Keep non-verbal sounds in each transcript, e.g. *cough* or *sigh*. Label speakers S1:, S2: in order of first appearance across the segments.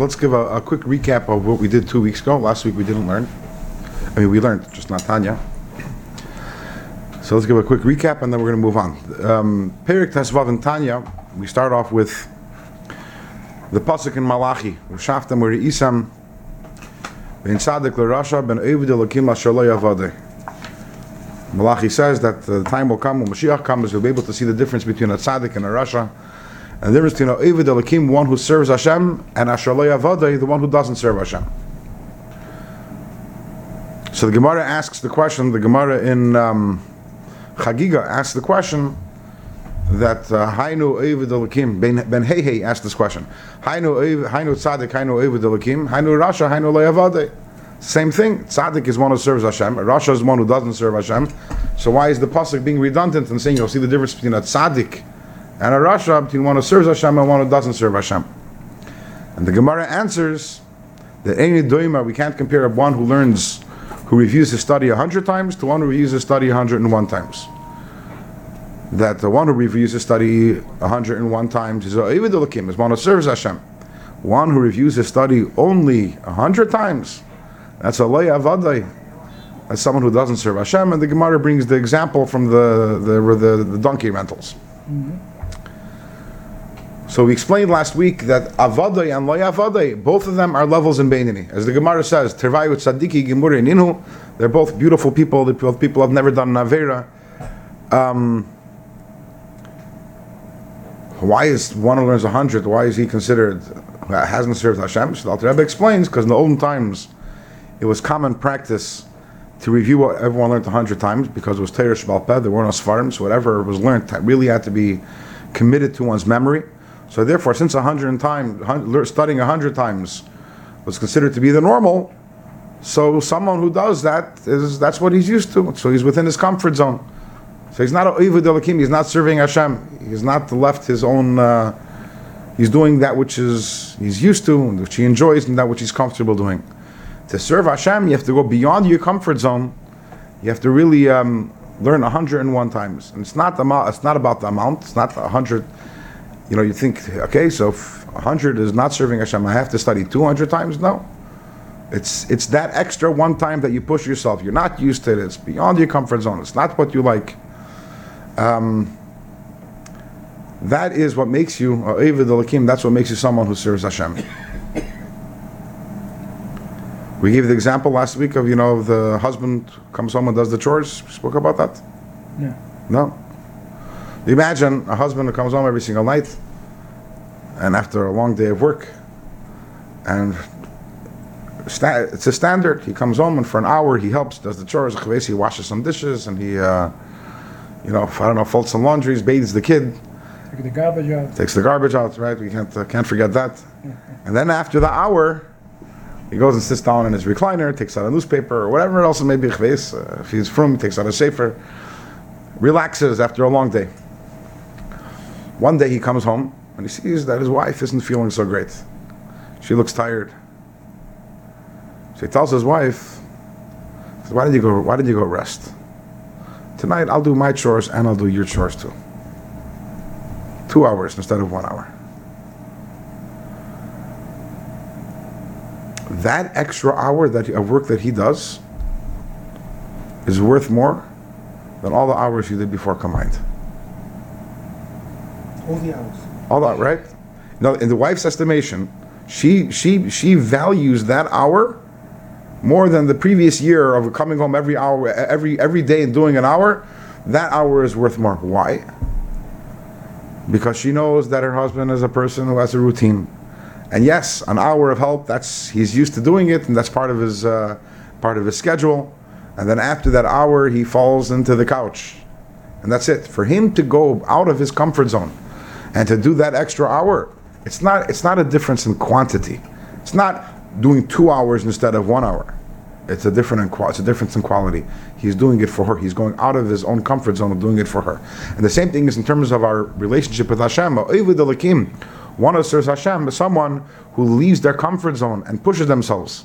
S1: Let's give a, a quick recap of what we did two weeks ago. Last week we didn't learn. I mean, we learned, just not Tanya. So let's give a quick recap and then we're going to move on. Um, Perik Tesvav and Tanya, we start off with the Pasuk in Malachi. Shaftam where Isam ben Sadik Rasha ben. Malachi says that the time will come when Mashiach comes, we'll be able to see the difference between a Sadik and a rasha. And the difference between Ovid Elokim, one who serves Hashem, and Asher Lo the one who doesn't serve Hashem. So the Gemara asks the question, the Gemara in um, Chagiga asks the question that uh, Hainu Ovid Elokim, Ben, Hehe asked this question. Hainu Ovid- Hainu Ovid Elokim, Hainu Rasha, Hainu Lo Yavadeh. Same thing. Tzaddik is one who serves Hashem. Rasha is one who doesn't serve Hashem. So why is the pasuk being redundant and saying you'll see the difference between a tzaddik and a rasha, between one who serves Hashem and one who doesn't serve Hashem? And the Gemara answers that any doima we can't compare one who learns, who reviews his study a hundred times to one who reviews his study a hundred and one times. That the one who reviews his study a hundred and one times is a Ovid Elokim, is one who serves Hashem. One who reviews his study only a hundred times, that's a loy avadai. That's someone who doesn't serve Hashem. And the Gemara brings the example from the the, the, the donkey rentals. Mm-hmm. So we explained last week that avadai and loy avadai, both of them are levels in Beinani. As the Gemara says, Tervayu tzadiki gemuri ninu, they're both beautiful people. They're both people have never done an. Um, why is one learns a hundred? Why is he considered hasn't served Hashem? So the Alter Rebbe explains because in the olden times, it was common practice to review what everyone learned a hundred times because it was Torah Shebal Peh. There were no Sfarim, so whatever was learned really had to be committed to one's memory. So therefore, since a hundred times studying a hundred times was considered to be the normal, so someone who does that is that's what he's used to. So he's within his comfort zone. So he's not a Ovid Elokim. He's not serving Hashem. He's not left his own. Uh, he's doing that which is he's used to, which he enjoys, and that which he's comfortable doing. To serve Hashem, you have to go beyond your comfort zone. You have to really um, learn 101 times, and it's not the. It's not about the amount. It's not 100. You know, you think, okay, so if 100 is not serving Hashem, I have to study 200 times. No, it's it's that extra one time that you push yourself. You're not used to it. It's beyond your comfort zone. It's not what you like. Um, that is what makes you uh. That's what makes you someone who serves Hashem. We gave the example last week of you know the husband comes home and does the chores. We spoke about that.
S2: No.
S1: No. Imagine a husband who comes home every single night, and after a long day of work, and sta- it's a standard. He comes home and for an hour he helps, does the chores. He washes some dishes and he, uh, you know, I don't know, folds some laundries, bathes the kid,
S2: Take the garbage out.
S1: takes the garbage out. Right? We can't uh, can't forget that. And then after the hour, he goes and sits down in his recliner, takes out a newspaper or whatever else it may be. Uh, if he's from, takes out a sefer, relaxes after a long day. One day he comes home and he sees that his wife isn't feeling so great. She looks tired. So he tells his wife, "Why did you go? Why did you go rest? Tonight I'll do my chores and I'll do your chores too. Two hours instead of one hour." That extra hour that of work that he does is worth more than all the hours you did before combined.
S2: All the hours.
S1: All that, right? Now, in the wife's estimation, she she she values that hour more than the previous year of coming home every hour, every every day and doing an hour. That hour is worth more. Why? Because she knows that her husband is a person who has a routine, and yes, an hour of help. That's he's used to doing it, and that's part of his uh, part of his schedule. And then after that hour, he falls into the couch, and that's it. For him to go out of his comfort zone and to do that extra hour it's not it's not a difference in quantity. It's not doing two hours instead of one hour. It's a different in, it's a difference in quality. He's doing it for her. He's going out of his own comfort zone of doing it for her. And the same thing is in terms of our relationship with Hashem. One who serves Hashem is someone who leaves their comfort zone and pushes themselves.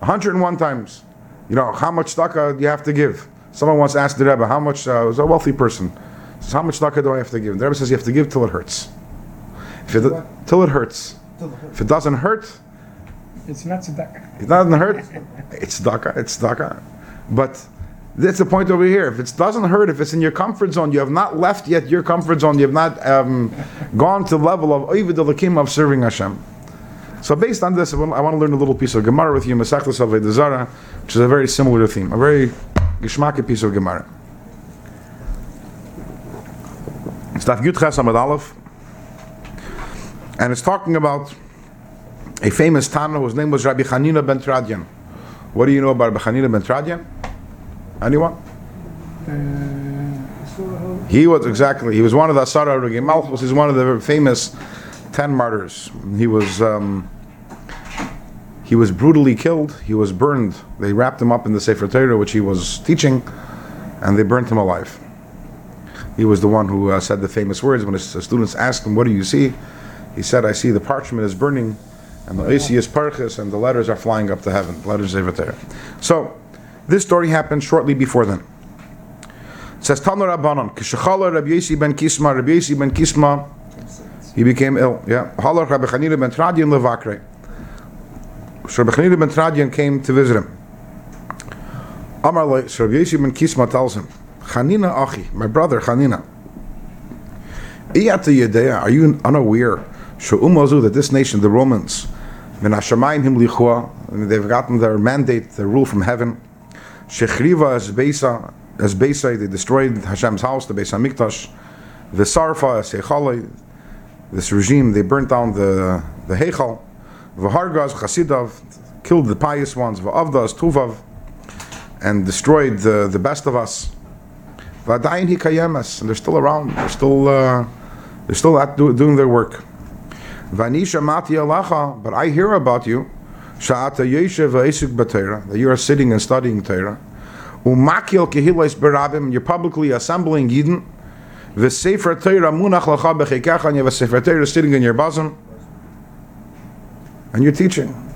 S1: 101 times. You know how much tzedakah do you have to give? Someone once asked the Rebbe how much uh, was a wealthy person says, how much tzedakah do I have to give? The Rebbe says you have to give till it hurts. If it,
S2: What?
S1: till it hurts.
S2: Till the-
S1: If it doesn't hurt,
S2: It's not tzedakah.
S1: It doesn't hurt. It's tzedakah. It's tzedakah. But that's the point over here. If it doesn't hurt, if it's in your comfort zone, you have not left yet your comfort zone. You have not um, gone to the level of Elokim of serving Hashem. So based on this, I want, I want to learn a little piece of Gemara with you, Masechtas Avodah Zarah, which is a very similar theme, a very geschmacky piece of Gemara. It's Daf Yud Ches Aleph, and it's talking about a famous Tana whose name was Rabbi Chanina ben Tradian. What do you know about Rabbi Chanina ben Tradian? Anyone? He was exactly. He was one of the Asara Regim Malchus. He's one of the famous ten martyrs. He was um, he was brutally killed. He was burned. They wrapped him up in the Sefer Torah, which he was teaching, and they burnt him alive. He was the one who uh, said the famous words when his students asked him, "What do you see?" He said, "I see the parchment is burning, and the Oisi is parchis, and the letters are flying up to heaven." Letters of Sefer Torah. So, this story happened shortly before then. It says Tanu Rabbanon, Kishachala Rabbi Yesi ben Kisma, Rabbi Yesi ben Kisma, he became ill. Yeah. Halach Rabbi Chanina ben Tradian levakre. So Rabbi Chanina ben Tradian came to visit him. Amar Rabbi Yesi ben Kisma tells him, Chanina Achi, my brother Yedea, are you unaware, that this nation, the Romans, they've gotten their mandate, their rule from heaven, Shechriva as Beisa, as Beisa, they destroyed Hashem's house, the Beis Hamikdash, Vesarfa as this regime, they burnt down the, the Heichal, Vahargaz, Chasidav, killed the pious ones, Va'avdas, Tuvav, and destroyed the, the best of us. Vadayin Hikayemes, and they're still around, they're still, uh, they're still at do, doing their work. Vanisha Mati Alacha, but I hear about you, Sha'ata Yeshev Esik Batera, that you are sitting and studying Torah. Umakil Kehilais Berabim, you're publicly assembling Yidden. The Sefer Torah Munach Lacha Bechikecha, and you have a Sefer Torah sitting in your bosom. And you're teaching.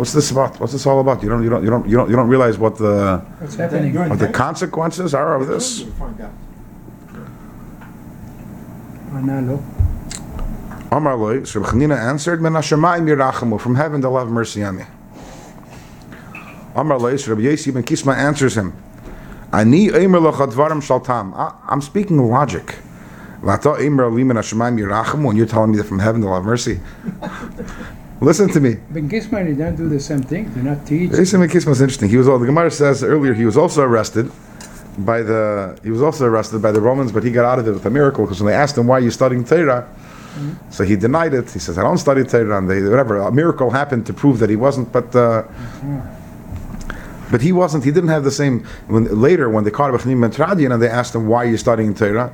S1: What's this about? What's this all about? You don't, you don't, you don't, you don't, you don't realize what the,
S2: what's happening?
S1: what the consequences are of this?
S2: Manalo.
S1: Amar loy, so Chanina answered, Men Hashemayim yirachamu, from heaven they'll have mercy on me. Amar loy, so Rabbi Yesi ben Kisma answers him, Ani eimer locha dvarim shaltam. I'm speaking logic. Vata eimer li men Hashemayim yirachamu, and you're telling me that from heaven they'll have mercy. *laughs* Listen to me.
S2: Ben Gisman, they don't do the same thing. They not teach.
S1: Yesi ben Kisma is interesting. He was, all the Gemara says earlier, he was also arrested by the, he was also arrested by the Romans, but he got out of it with a miracle, because when they asked him, why are you studying Torah? So he denied it. He says, I don't study Torah, and they, whatever. A miracle happened to prove that he wasn't, but uh, but he wasn't. He didn't have the same. When later, when they caught him ben Tradian and they asked him, "Why are you studying Torah?"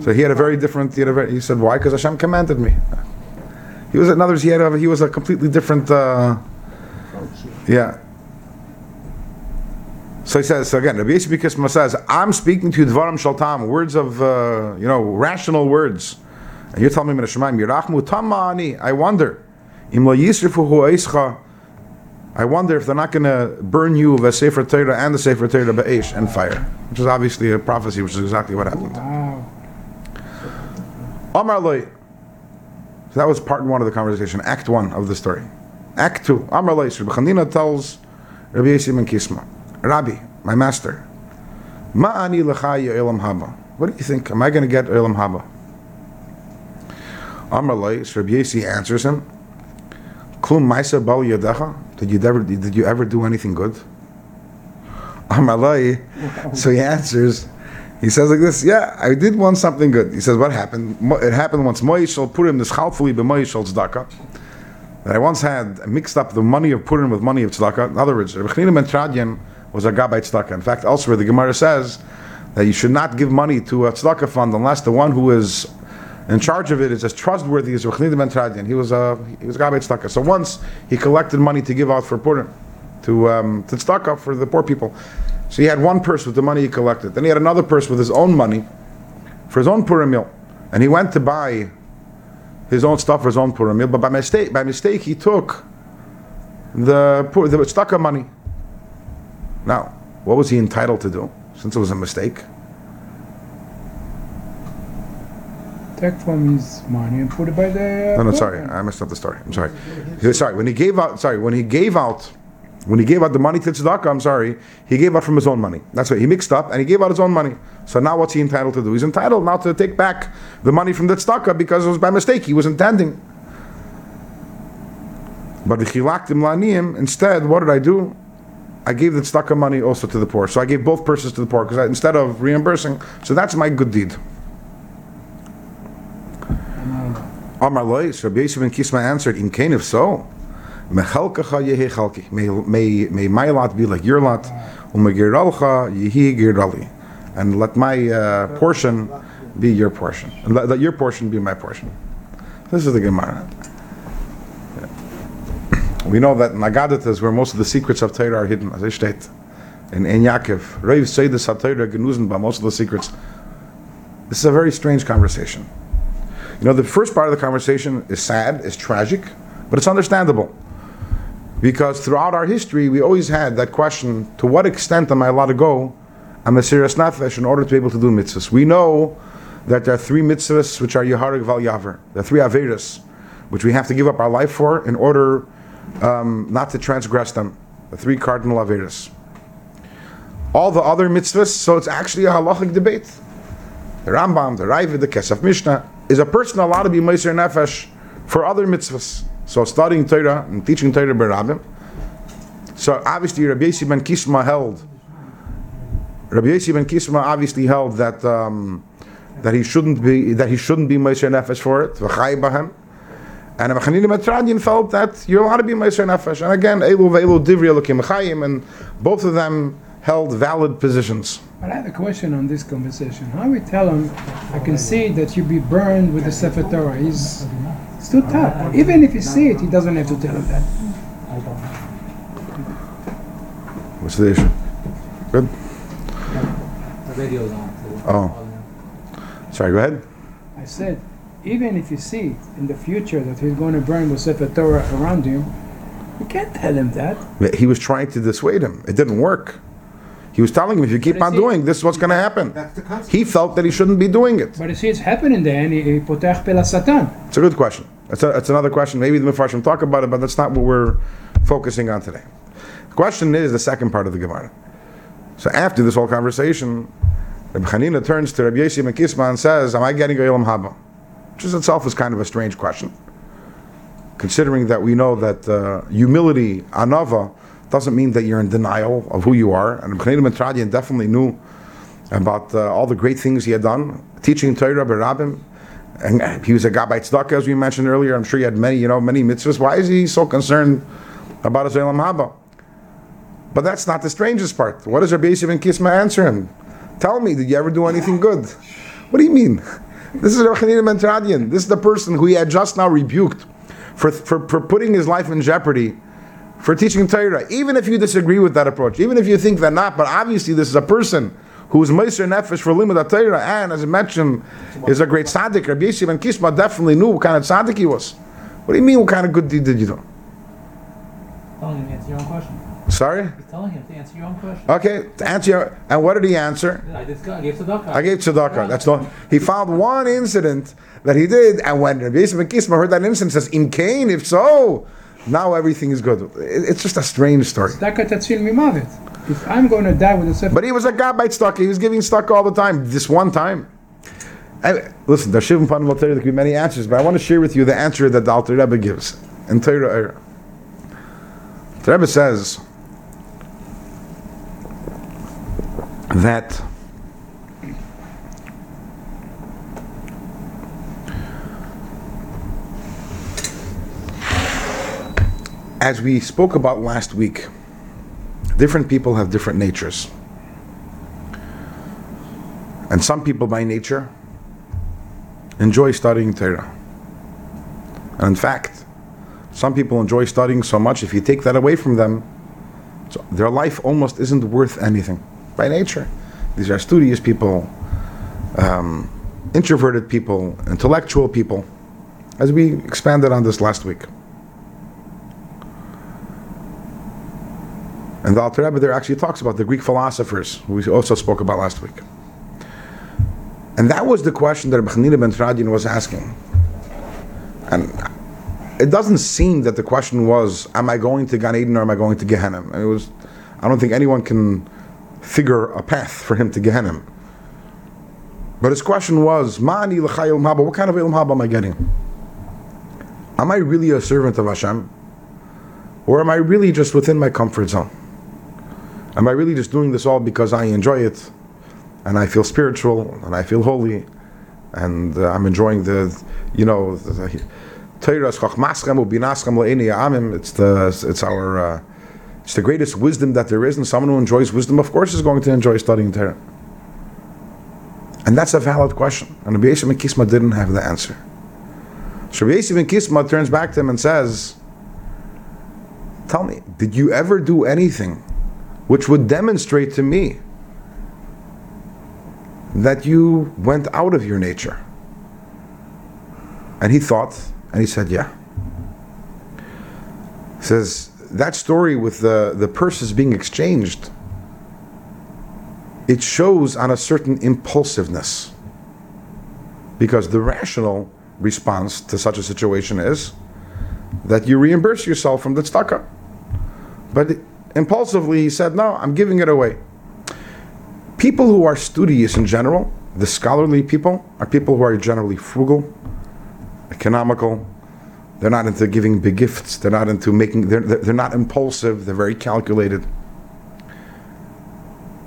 S1: So he had a very different. He, had a very, he said, "Why? Because Hashem commanded me." He was, in other words, he had a, he was a completely different. Uh, yeah. So he says so again. Rabbi Kisma says, "I'm speaking to you dvarim shaltam, words of uh, you know rational words." And you're telling me, "Min Hashemayim yirachmu tamani." I wonder, im lo yisrifu. I wonder if they're not going to burn you with a Sefer Torah and the Sefer Torah be'esh and fire, which is obviously a prophecy, which is exactly what happened.
S2: Wow.
S1: Amar loy. So that was part one of the conversation, Act one of the story. Act two. Amar loy. Rabbi Chanina tells Rabbi Yesim and Kisma, Rabbi, my master, Ma'ani l'chaya elam haba. What do you think? Am I going to get elam haba? Amar loy. So Rabbi Yesi answers him, Klum ma'isa bal yadecha. Did you ever did you ever do anything good? Loy. So he answers. He says like this, yeah, I did want something good. He says, what happened? It happened once Moishel put him this chalfuli b'Moishel's tzedakah. That I once had mixed up the money of Purim with money of tzedakah. In other words, Rabbi Chanina was a gabbai tzedakah. In fact, elsewhere the Gemara says that you should not give money to a tzedakah fund unless the one who is in charge of it is as trustworthy as Rabbi Chanina. He was a he was a gabbai tzedakah. So once he collected money to give out for Purim, to um, to tzedakah for the poor people. So he had one purse with the money he collected. Then he had another purse with his own money for his own Purim meal. And he went to buy his own stuff for his own Purim meal, but by mistake, by mistake he took the the tzedakah money. Now, what was he entitled to do? Since it was a mistake,
S2: Take take from his money and put it by the.
S1: No, no, sorry. I messed up the story. I'm sorry. Sorry, when he gave out, sorry, when he gave out, when he gave out the money to tzedakah, I'm sorry, he gave out from his own money. That's what he mixed up, and he gave out his own money. So now, what's he entitled to do? He's entitled now to take back the money from the tzedakah because it was by mistake. He was intending. But he lacked the la'aniyim, instead, what did I do? I gave the tzedakah money also to the poor. So I gave both purses to the poor because instead of reimbursing, so that's my good deed. Amar loy, so Rabbi ben Kisma answered, "In kain if so, yehi chalki. May may my lot be like your lot, umegiralcha yehi girali, and let my uh, portion be your portion, and let, let your portion be my portion." This is the Gemara. We know that Nagadat is where most of the secrets of Torah are hidden, as I state. In Ein Yaakov, Reiv Seydus HaTorah genuzen by most of the secrets. This is a very strange conversation. You know, the first part of the conversation is sad, is tragic, but it's understandable. Because throughout our history, we always had that question to what extent am I allowed to go a Mesiras Nefesh in order to be able to do mitzvahs? We know that there are three mitzvahs which are Yehareg Val Yaver. Are three Averas, which we have to give up our life for in order um, not to transgress them. The three cardinal Averas. All the other mitzvahs, so it's actually a halachic debate. The Rambam, the Raiva, the Kesef Mishnah, is a person allowed to be Meiser Nefesh for other mitzvahs. So studying Torah and teaching Torah Berabim. So obviously Rabbi Yossi ben Kisma held, Rabbi Yossi ben Kisma obviously held that um, that he shouldn't be that he shouldn't be Meiser Nefesh for it. V'chai bahem. And Rabbi Chanina Metradian felt that you're allowed to be Meiser Nefesh. And again, Elu ve'elu divri elokim Chayim, and both of them held valid positions.
S2: But I have a question on this conversation. How we tell him, I can see that you be burned with the Sefer Torah. He's, it's too tough. Even if you see it, he doesn't have to tell him that.
S1: What's the issue? Good.
S3: The radio's on.
S1: Oh. Sorry, go ahead.
S2: I said, even if you see in the future that he's going to burn with Sefer Torah around him, you can't tell him that.
S1: He was trying to dissuade him. It didn't work. He was telling him, if you keep on doing this, is what's going to happen.
S4: That's the.
S1: He felt that he shouldn't be doing it.
S2: But you see, it's happening there, and he, he potach satan.
S1: It's a good question. That's, a, that's another question. Maybe the Mepharshim talk about it, but that's not what we're focusing on today. The question is the second part of the Gemara. So after this whole conversation, Rabbi Hanina turns to Rabbi ben Kisma and says, Am I getting a Yolam Haba? Which is itself is kind of a strange question. Considering that we know that uh, humility, anava, doesn't mean that you're in denial of who you are. And Rabbi Hanina definitely knew about uh, all the great things he had done, teaching Torah, Berabim, and uh, he was a Gabbai Tzedakah, as we mentioned earlier. I'm sure he had many, you know, many mitzvahs. Why is he so concerned about his Olam Haba? But that's not the strangest part. What does Rabbi Yosef ben Kisma answer him? Tell me, did you ever do anything good? What do you mean? *laughs* This is Rabbi Hanina ben. This is the person who he had just now rebuked for, for, for putting his life in jeopardy for teaching Torah. Even if you disagree with that approach, even if you think that not, but obviously this is a person who is Meiser Nefesh for Limud Torah, and as I mentioned, is a great tzaddik. Rabbi Yosef ben Kisma definitely knew what kind of tzaddik he was. What do you mean, what kind of good deed did you do?
S3: telling him to answer your own question.
S1: Sorry?
S3: He's telling him to answer your own question.
S1: Okay, to answer your, and what did he answer?
S3: I just got, I gave tzedakah.
S1: I gave tzedakah. That's not. He found one incident that he did, and when Rabbi Yosef ben Kisma heard that incident, says, "In Cain, if so, now everything is good." It- It's just a strange story.
S2: Tzedakah tatzil mimavet. If I'm going to die with the Sefer
S1: But he was a gabbai tzedakah. He was giving tzedakah all the time. This one time. And listen, there's Shivim Panim Torah. There could be many answers, but I want to share with you the answer that the Alter Rebbe gives in Torah. era. The Rebbe says that as we spoke about last week, different people have different natures. And some people by nature enjoy studying Torah. And in fact, some people enjoy studying so much, if you take that away from them, so their life almost isn't worth anything by nature. These are studious people, um, introverted people, intellectual people, as we expanded on this last week. And the Alter Rebbe there actually talks about the Greek philosophers, who we also spoke about last week. And that was the question that Bchanina ben Tradin was asking. And it doesn't seem that the question was, am I going to Gan Eden or am I going to Gehenna? It was, I don't think anyone can figure a path for him to Gehenna. But his question was, Ma'ani haba, what kind of ilm haba am I getting? Am I really a servant of Hashem? Or am I really just within my comfort zone? Am I really just doing this all because I enjoy it and I feel spiritual and I feel holy and uh, I'm enjoying the, you know. It's the it's our uh, it's the greatest wisdom that there is, and someone who enjoys wisdom, of course, is going to enjoy studying Torah. And that's a valid question. And Rabbi Yisrael ben Kisma didn't have the answer. So Rabbi ben Kisma turns back to him and says, "Tell me, did you ever do anything which would demonstrate to me that you went out of your nature?" And he thought, and he said, Yeah. He says, that story with the, the purses being exchanged, it shows on a certain impulsiveness. Because the rational response to such a situation is that you reimburse yourself from the tzedakah. But impulsively he said, No, I'm giving it away. People who are studious in general, the scholarly people, are people who are generally frugal, economical. They're not into giving big gifts. They're not into making. They're they're not impulsive. They're very calculated.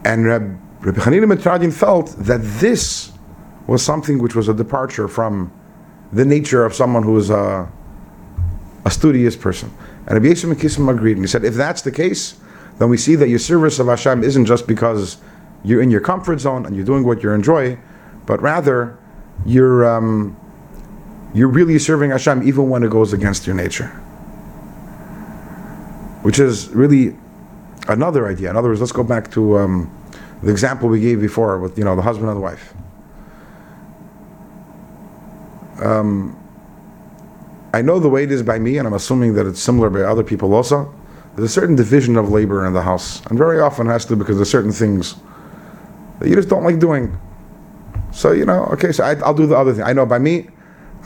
S1: And Reb, Rabbi Hanina Metradin felt that this was something which was a departure from the nature of someone who is a, a studious person. And Rabbi Yisrael Kisim agreed, and he said, if that's the case, then we see that your service of Hashem isn't just because you're in your comfort zone and you're doing what you enjoy, but rather you're. Um, you're really serving Hashem even when it goes against your nature. Which is really another idea. In other words, let's go back to um, the example we gave before with you know the husband and the wife. Um, I know the way it is by me, and I'm assuming that it's similar by other people also. There's a certain division of labor in the house, and very often has to because there's certain things that you just don't like doing. So you know, okay, so I, I'll do the other thing. I know by me,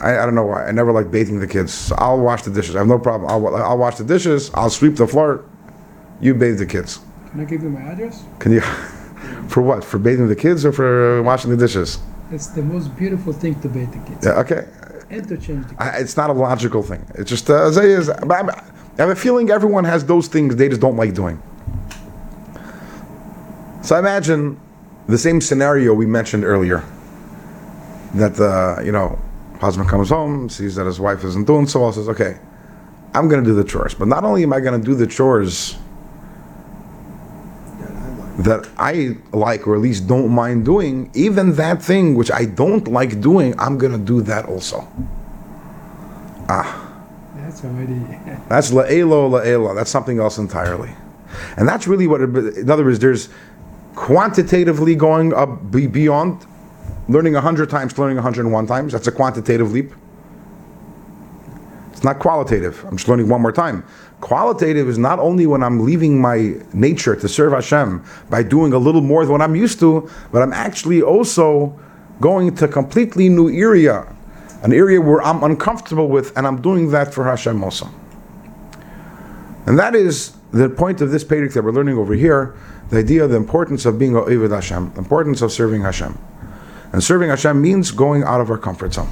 S1: I, I don't know why. I never like bathing the kids. So I'll wash the dishes. I have no problem. I'll, I'll wash the dishes. I'll sweep the floor. You bathe the kids.
S2: Can I give you my address?
S1: Can you? *laughs* For what? For bathing the kids or for washing the dishes?
S2: It's the most beautiful thing to bathe the kids.
S1: Yeah. Okay.
S2: Change the.
S1: I, it's not a logical thing. It's just uh, I is. I'm- I have a feeling everyone has those things they just don't like doing. So I imagine the same scenario we mentioned earlier. That the you know husband comes home, sees that his wife isn't doing so well, says, "Okay, I'm going to do the chores." But not only am I going to do the chores that I like or at least don't mind doing, even that thing which I don't like doing, I'm to do that also. Ah.
S2: That's already. *laughs*
S1: That's la'elo la'elo. That's something else entirely. And that's really what, it, in other words, there's quantitatively going up beyond learning 100 times to learning 101 times. That's a quantitative leap. It's not qualitative. I'm just learning one more time. Qualitative is not only when I'm leaving my nature to serve Hashem by doing a little more than what I'm used to, but I'm actually also going to a completely new area, an area where I'm uncomfortable with, and I'm doing that for Hashem also. And that is the point of this Pedic that we're learning over here, the idea of the importance of being a Ovid Hashem, the importance of serving Hashem. And serving Hashem means going out of our comfort zone.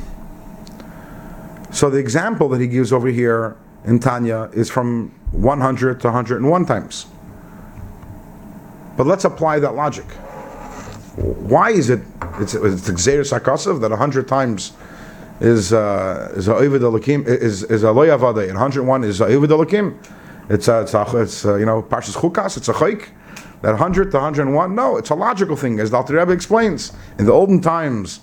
S1: So the example that he gives over here in Tanya is from 100 to 101 times. But let's apply that logic. Why is it, it's, it's Xeris HaKasav that 100 times is uh, is a Elokim is is a loyavade and 101 is a Elokim. It's a, it's a, it's a, you know Parshas Chukas. It's a chayk. That 100 to 101. No, it's a logical thing, as Alter Rebbe explains. In the olden times,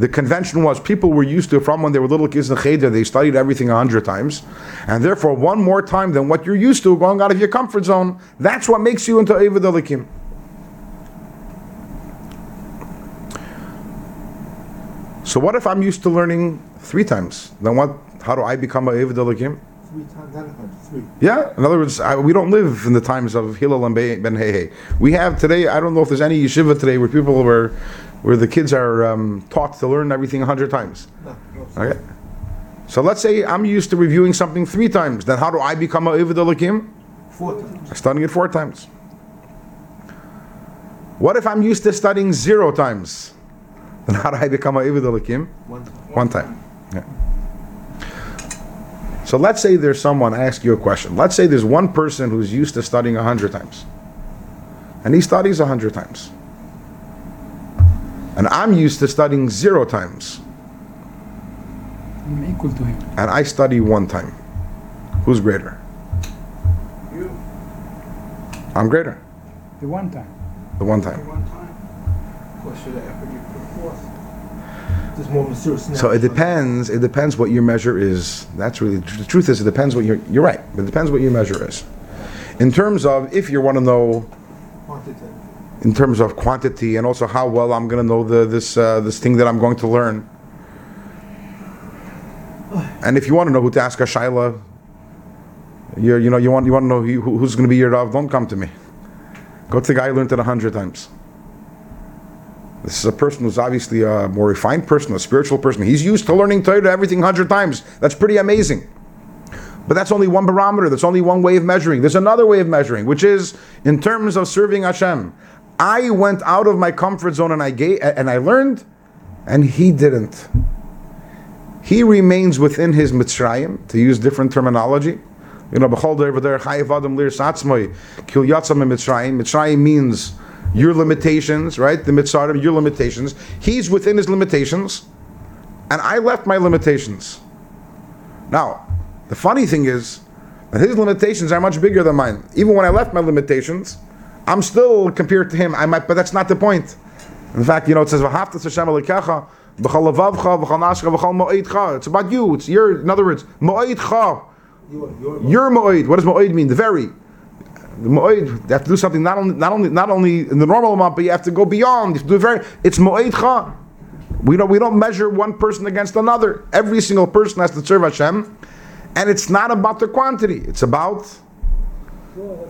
S1: the convention was people were used to from when they were little kids in the cheder. They studied everything a hundred times, and therefore one more time than what you're used to, going out of your comfort zone. That's what makes you into Ovid Elokim. So what if I'm used to learning three times? Then what? How do I become a Elokim?
S4: Three times, a.
S1: Yeah, in other words, I, we don't live in the times of Hillel and Ben Hehe. We have today. I don't know if there's any yeshiva today where people were where the kids are um, taught to learn everything a hundred times. Okay. So let's say I'm used to reviewing something three times. Then how do I become a Ivid Elohim?
S4: Four times.
S1: I'm studying it four times. What if I'm used to studying zero times? Then how do I become a Ivid Elohim?
S4: One time.
S1: One time. Yeah. So let's say there's someone, I ask you a question. Let's say there's one person who's used to studying a hundred times. And he studies a hundred times. And I'm used to studying zero times.
S2: I'm equal to him.
S1: And I study one time. Who's greater?
S4: You,
S1: I'm greater.
S2: The one time.
S1: The one time.
S4: one time. Of course, you're effort you put forth. There's more serious now.
S1: So it depends. It depends what your measure is. That's really the truth. Is it depends what your you're right. But it depends what your measure is. In terms of if you want to know,
S4: Quantitative.
S1: In terms of quantity, and also how well I'm going to know the this uh, this thing that I'm going to learn. And if you want to know who to ask a shaila, you you know you want you want to know who, who's going to be your rav. Don't come to me. Go to the guy who learned it a hundred times. This is a person who's obviously a more refined person, a spiritual person. He's used to learning Torah everything hundred times. That's pretty amazing. But that's only one barometer. That's only one way of measuring. There's another way of measuring, which is in terms of serving Hashem. I went out of my comfort zone and I gave, and I learned, and he didn't. He remains within his mitzrayim, to use different terminology. You know, b'chol over there, chayiv adam lir satzmoi, kil yatzam mitzrayim. Mitzrayim means your limitations, right? The mitzarim, your limitations. He's within his limitations, and I left my limitations. Now, the funny thing is that his limitations are much bigger than mine. Even when I left my limitations, I'm still compared to him. I might, but that's not the point. In fact, you know, it says "V'haftas Hashem Elokecha b'chol levavcha b'chol nashcha b'chol mo'edcha." It's about you. It's your. In other words, mo'edcha. Your mo'ed. What does mo'ed mean? The very. The mo'ed. You have to do something not only not only not only in the normal amount, but you have to go beyond. You have to do very. It's mo'edcha. We don't we don't measure one person against another. Every single person has to serve Hashem, and it's not about the quantity. It's about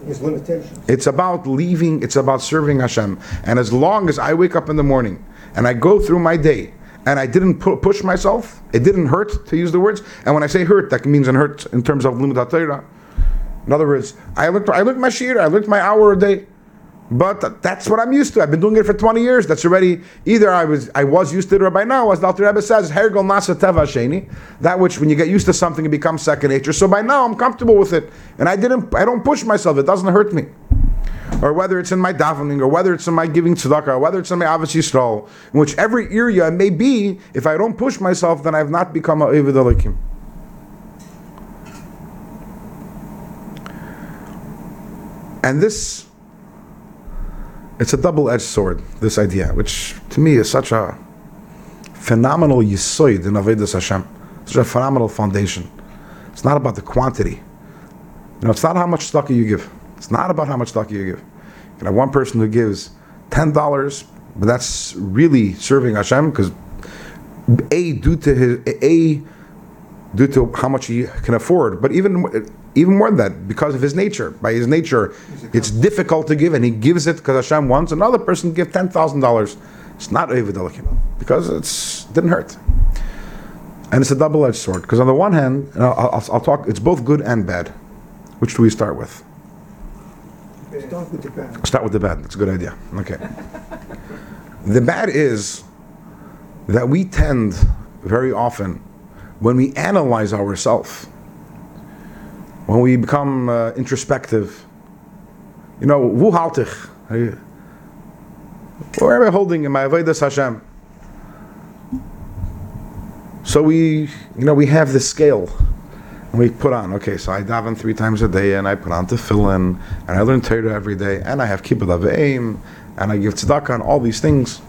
S4: his limitations.
S1: it's about leaving, it's about serving Hashem. And as long as I wake up in the morning and I go through my day and I didn't pu- push myself, it didn't hurt, to use the words. And when I say hurt, that means it hurt in terms of limud In other words, I looked, I looked my shir, I looked my hour a day. But that's what I'm used to. I've been doing it for 20 years. That's already either I was I was used to it or by now, as the Alter Rebbe says, Hergel Nasa Teva Sheni, that which when you get used to something it becomes second nature. So by now I'm comfortable with it. And I didn't I don't push myself, it doesn't hurt me. Or whether it's in my davening, or whether it's in my giving tzedakah, or whether it's in my avos yisrael, in whichever area it may be, if I don't push myself, then I have not become a Evid Elohim. And this it's a double-edged sword, this idea, which to me is such a phenomenal yisoid in Avedis Hashem, such a phenomenal foundation. It's not about the quantity. You know, it's not how much tzedakah you give. It's not about how much tzedakah you give. You can have one person who gives ten dollars, but that's really serving Hashem because a due to his a due to how much he can afford, but even even more than that, because of his nature. By his nature, it's difficult to give, and he gives it because Hashem wants. Another person give ten thousand dollars. It's not Elohim because it's didn't hurt, and it's a double-edged sword. Because on the one hand, and I'll, I'll, I'll talk. It's both good and bad. Which do we start with?
S4: Start with the bad.
S1: Start with the bad. That's a good idea. Okay. *laughs* the bad is that we tend very often, when we analyze ourselves, when we become uh, introspective, you know, wo halt ich? Where am I holding in my Avodas Hashem? So we, you know, we have this scale. And we put on, okay, so I daven three times a day, and I put on tefillin, and I learn Torah every day, and I have kibbutz aveim, and I give tzedakah, and all these things.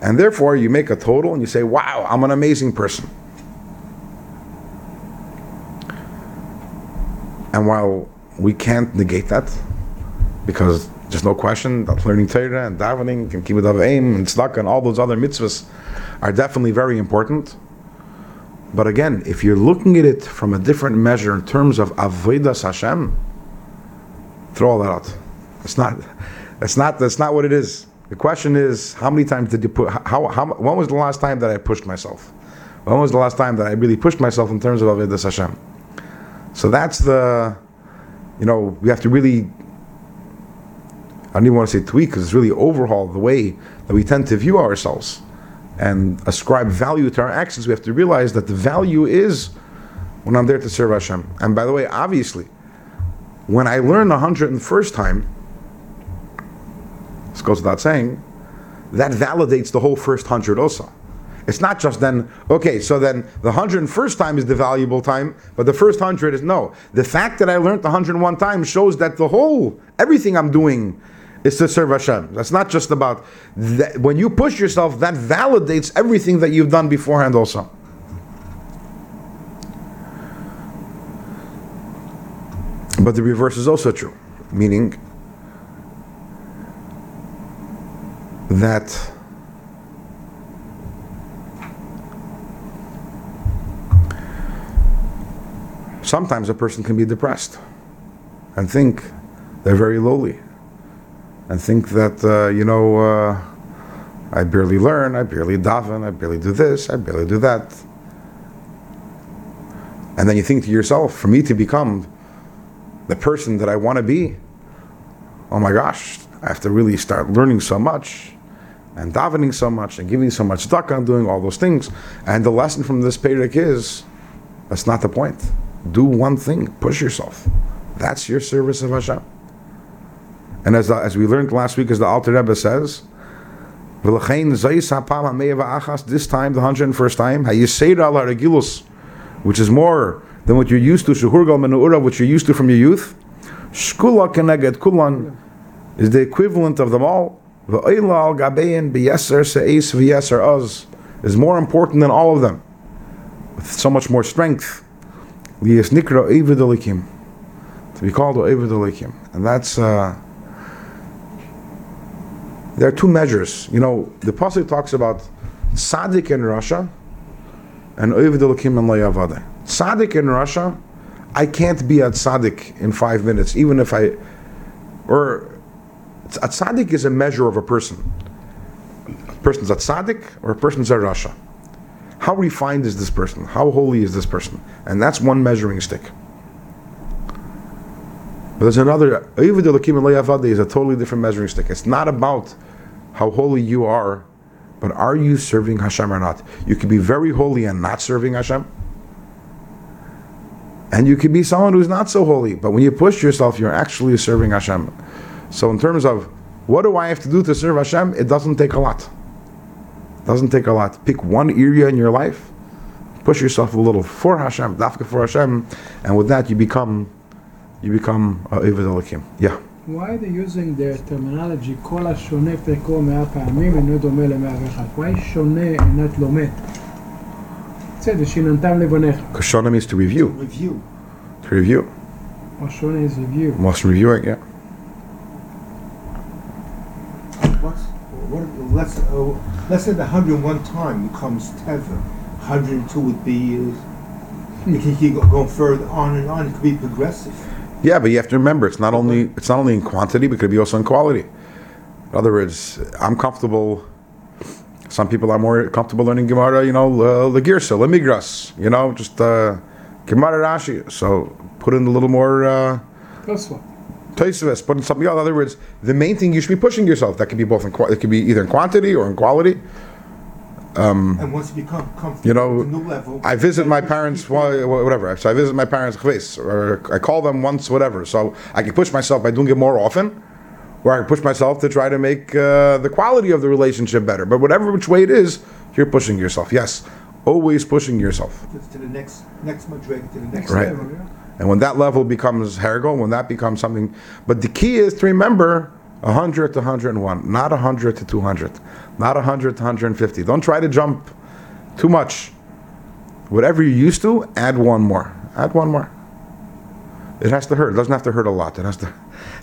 S1: And therefore, you make a total, and you say, wow, I'm an amazing person. And while we can't negate that, because there's no question that learning Torah and davening and kibbutz aveim and tzedakah and all those other mitzvahs are definitely very important. But again, if you're looking at it from a different measure in terms of avodas Hashem, throw all that out. It's not. That's not. That's not what it is. The question is, how many times did you put? How, how when was the last time that I pushed myself? When was the last time that I really pushed myself in terms of avodas Hashem? So that's the, you know, we have to really. I don't even want to say tweak because it's really overhaul the way that we tend to view ourselves and ascribe value to our actions. We have to realize that the value is when I'm there to serve Hashem. And by the way, obviously, when I learn the hundred and first time, this goes without saying, that validates the whole first hundred also. It's not just then, okay, so then the hundred and first time is the valuable time, but the first hundred is no. The fact that I learned the hundred and one times shows that the whole, everything I'm doing is to serve Hashem. That's not just about, that, when you push yourself, that validates everything that you've done beforehand also. But the reverse is also true, meaning that sometimes a person can be depressed and think they're very lowly and think that, uh, you know, uh, I barely learn, I barely daven, I barely do this, I barely do that. And then you think to yourself, for me to become the person that I want to be, oh my gosh, I have to really start learning so much and davening so much and giving so much and doing all those things. And the lesson from this Perek is that's not the point. Do one thing, push yourself. That's your service of Hashem. And as, the, as we learned last week, as the Alter Rebbe says, this time, the 101st time, which is more than what you're used to, which you're used to from your youth, Kulan is the equivalent of them all. Gabein is more important than all of them, with so much more strength. Liyas nikra Eivid Elikim, to be called Elikim, and that's. Uh, there are two measures. You know, the pasuk talks about tzaddik in rasha and Eivid Elikim and. Tzaddik in rasha, I can't be a tzaddik in five minutes, even if I, or a tzaddik is a measure of a person. A person's a tzaddik or a person's a rasha. How refined is this person? How holy is this person? And that's one measuring stick. But there's another, Eivid Elokim and is a totally different measuring stick. It's not about how holy you are, but are you serving Hashem or not? You can be very holy and not serving Hashem. And you can be someone who's not so holy, but when you push yourself, you're actually serving Hashem. So, in terms of what do I have to do to serve Hashem, it doesn't take a lot. It doesn't take a lot. Pick one area in your life, push yourself a little for Hashem, dafka for Hashem, and with that you become you become a Evid Elohim. Yeah.
S2: Why are they using the terminology כל השונה פרקו מאה פעמים אינו דומה למאה ואחד? Why שונה אינת לומד? בסדר, שיננתם לבניך.
S1: Because Shona means to review.
S4: Review.
S1: To review.
S2: או שונה is review.
S1: Must review it, yeah.
S4: What's, what, let's, uh, let's say the 101 time becomes tether. 102 would be, uh, you can keep going further on and on. It could be progressive.
S1: Yeah, but you have to remember it's not only it's not only in quantity, but it could be also in quality. In other words, I'm comfortable. Some people are more comfortable learning Gemara, you know, Legirsa, Lemigras, you know, just uh, Gemara Rashi. So put in a little more uh,
S2: Plus what?
S1: Tosfos, put in something else. In other words, the main thing you should be pushing yourself. That could be both in qua- it could be either in quantity or in quality.
S4: And once you become comfortable
S1: You know,
S4: a new level,
S1: I visit my parents, whatever. So I visit my parents, or I call them once, whatever. So I can push myself by doing it more often, or I can push myself to try to make uh, the quality of the relationship better. But whatever which way it is, you're pushing yourself. Yes, always pushing yourself.
S4: to the next next madrig, to the next
S1: Right.
S4: level. yeah.
S1: And when that level becomes hergo, when that becomes something, but the key is to remember 100 to 101, not 100 to 200, not 100 to 150. Don't try to jump too much. Whatever you're used to, add one more. Add one more. It has to hurt. It doesn't have to hurt a lot. It has to.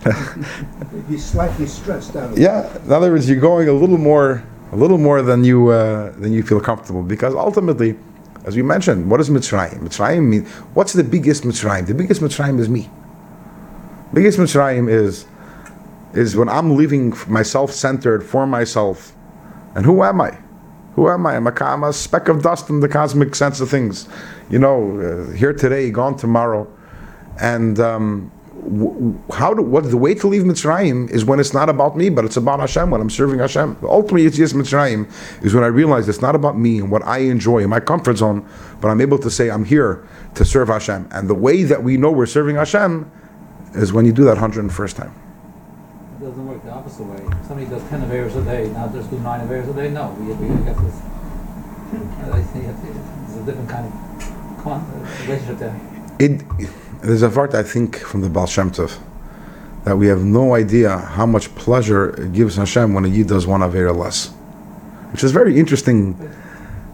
S1: *laughs*
S4: Be slightly stressed out.
S1: yeah. In other words, you're going a little more, a little more than you uh, than you feel comfortable because ultimately, as we mentioned, what is Mitzrayim? Mitzrayim mean what's the biggest Mitzrayim? The biggest Mitzrayim is me. Biggest Mitzrayim is is when I'm living myself centered for myself. And who am I? Who am I? I'm a, I'm a speck of dust in the cosmic sense of things. You know, uh, here today, gone tomorrow. And um, how do, what the way to leave Mitzrayim is when it's not about me, but it's about Hashem, when I'm serving Hashem. Ultimately, it's yes, Mitzrayim is when I realize it's not about me and what I enjoy in my comfort zone, but I'm able to say, I'm here to serve Hashem. And the way that we know we're serving Hashem is when you do that 101st time.
S3: It doesn't work the opposite way. If somebody does ten Averas a day, now just do nine Averas a day, no, we, we, *laughs* I guess it's, I think it's, a different kind of uh, relationship there.
S1: It, there's a part I think from the Baal Shem Tov that we have no idea how much pleasure it gives Hashem when a Yid does one Avera less, which is a very interesting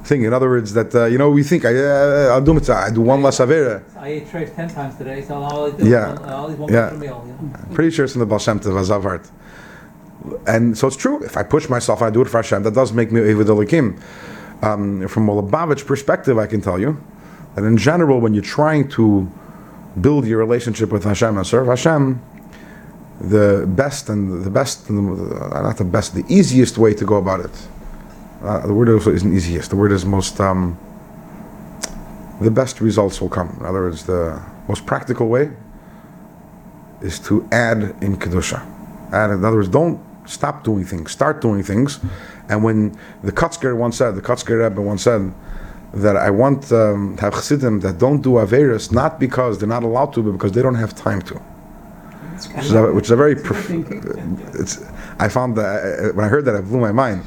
S1: thing. In other words, that uh, you know we think I, uh, I'll do mitzvah, I do one less Avera.
S3: I ate treif ten times today, so I'll
S1: Yeah.
S3: one, I'll eat one
S1: Yeah.
S3: meal, you know? *laughs*
S1: Pretty sure it's in the Baal Shem Tov Azavart. And so it's true. If I push myself, I do it for Hashem. That does make me Elikim. Um, from a Lubavitch perspective, I can tell you that in general, when you're trying to build your relationship with Hashem and serve Hashem, the best and the best, and uh, not the best, the easiest way to go about it. Uh, the word also isn't easiest. The word is most. Um, the best results will come. In other words, the most practical way is to add in kedusha. Add, in other words, don't stop doing things. Start doing things. And when the Kutzker once said, the Kutzker Rebbe once said that I want um, to have chassidim that don't do averis not because they're not allowed to, but because they don't have time to. Which is a, which is a very. Prof- it's. I found that uh, when I heard that, it blew my mind.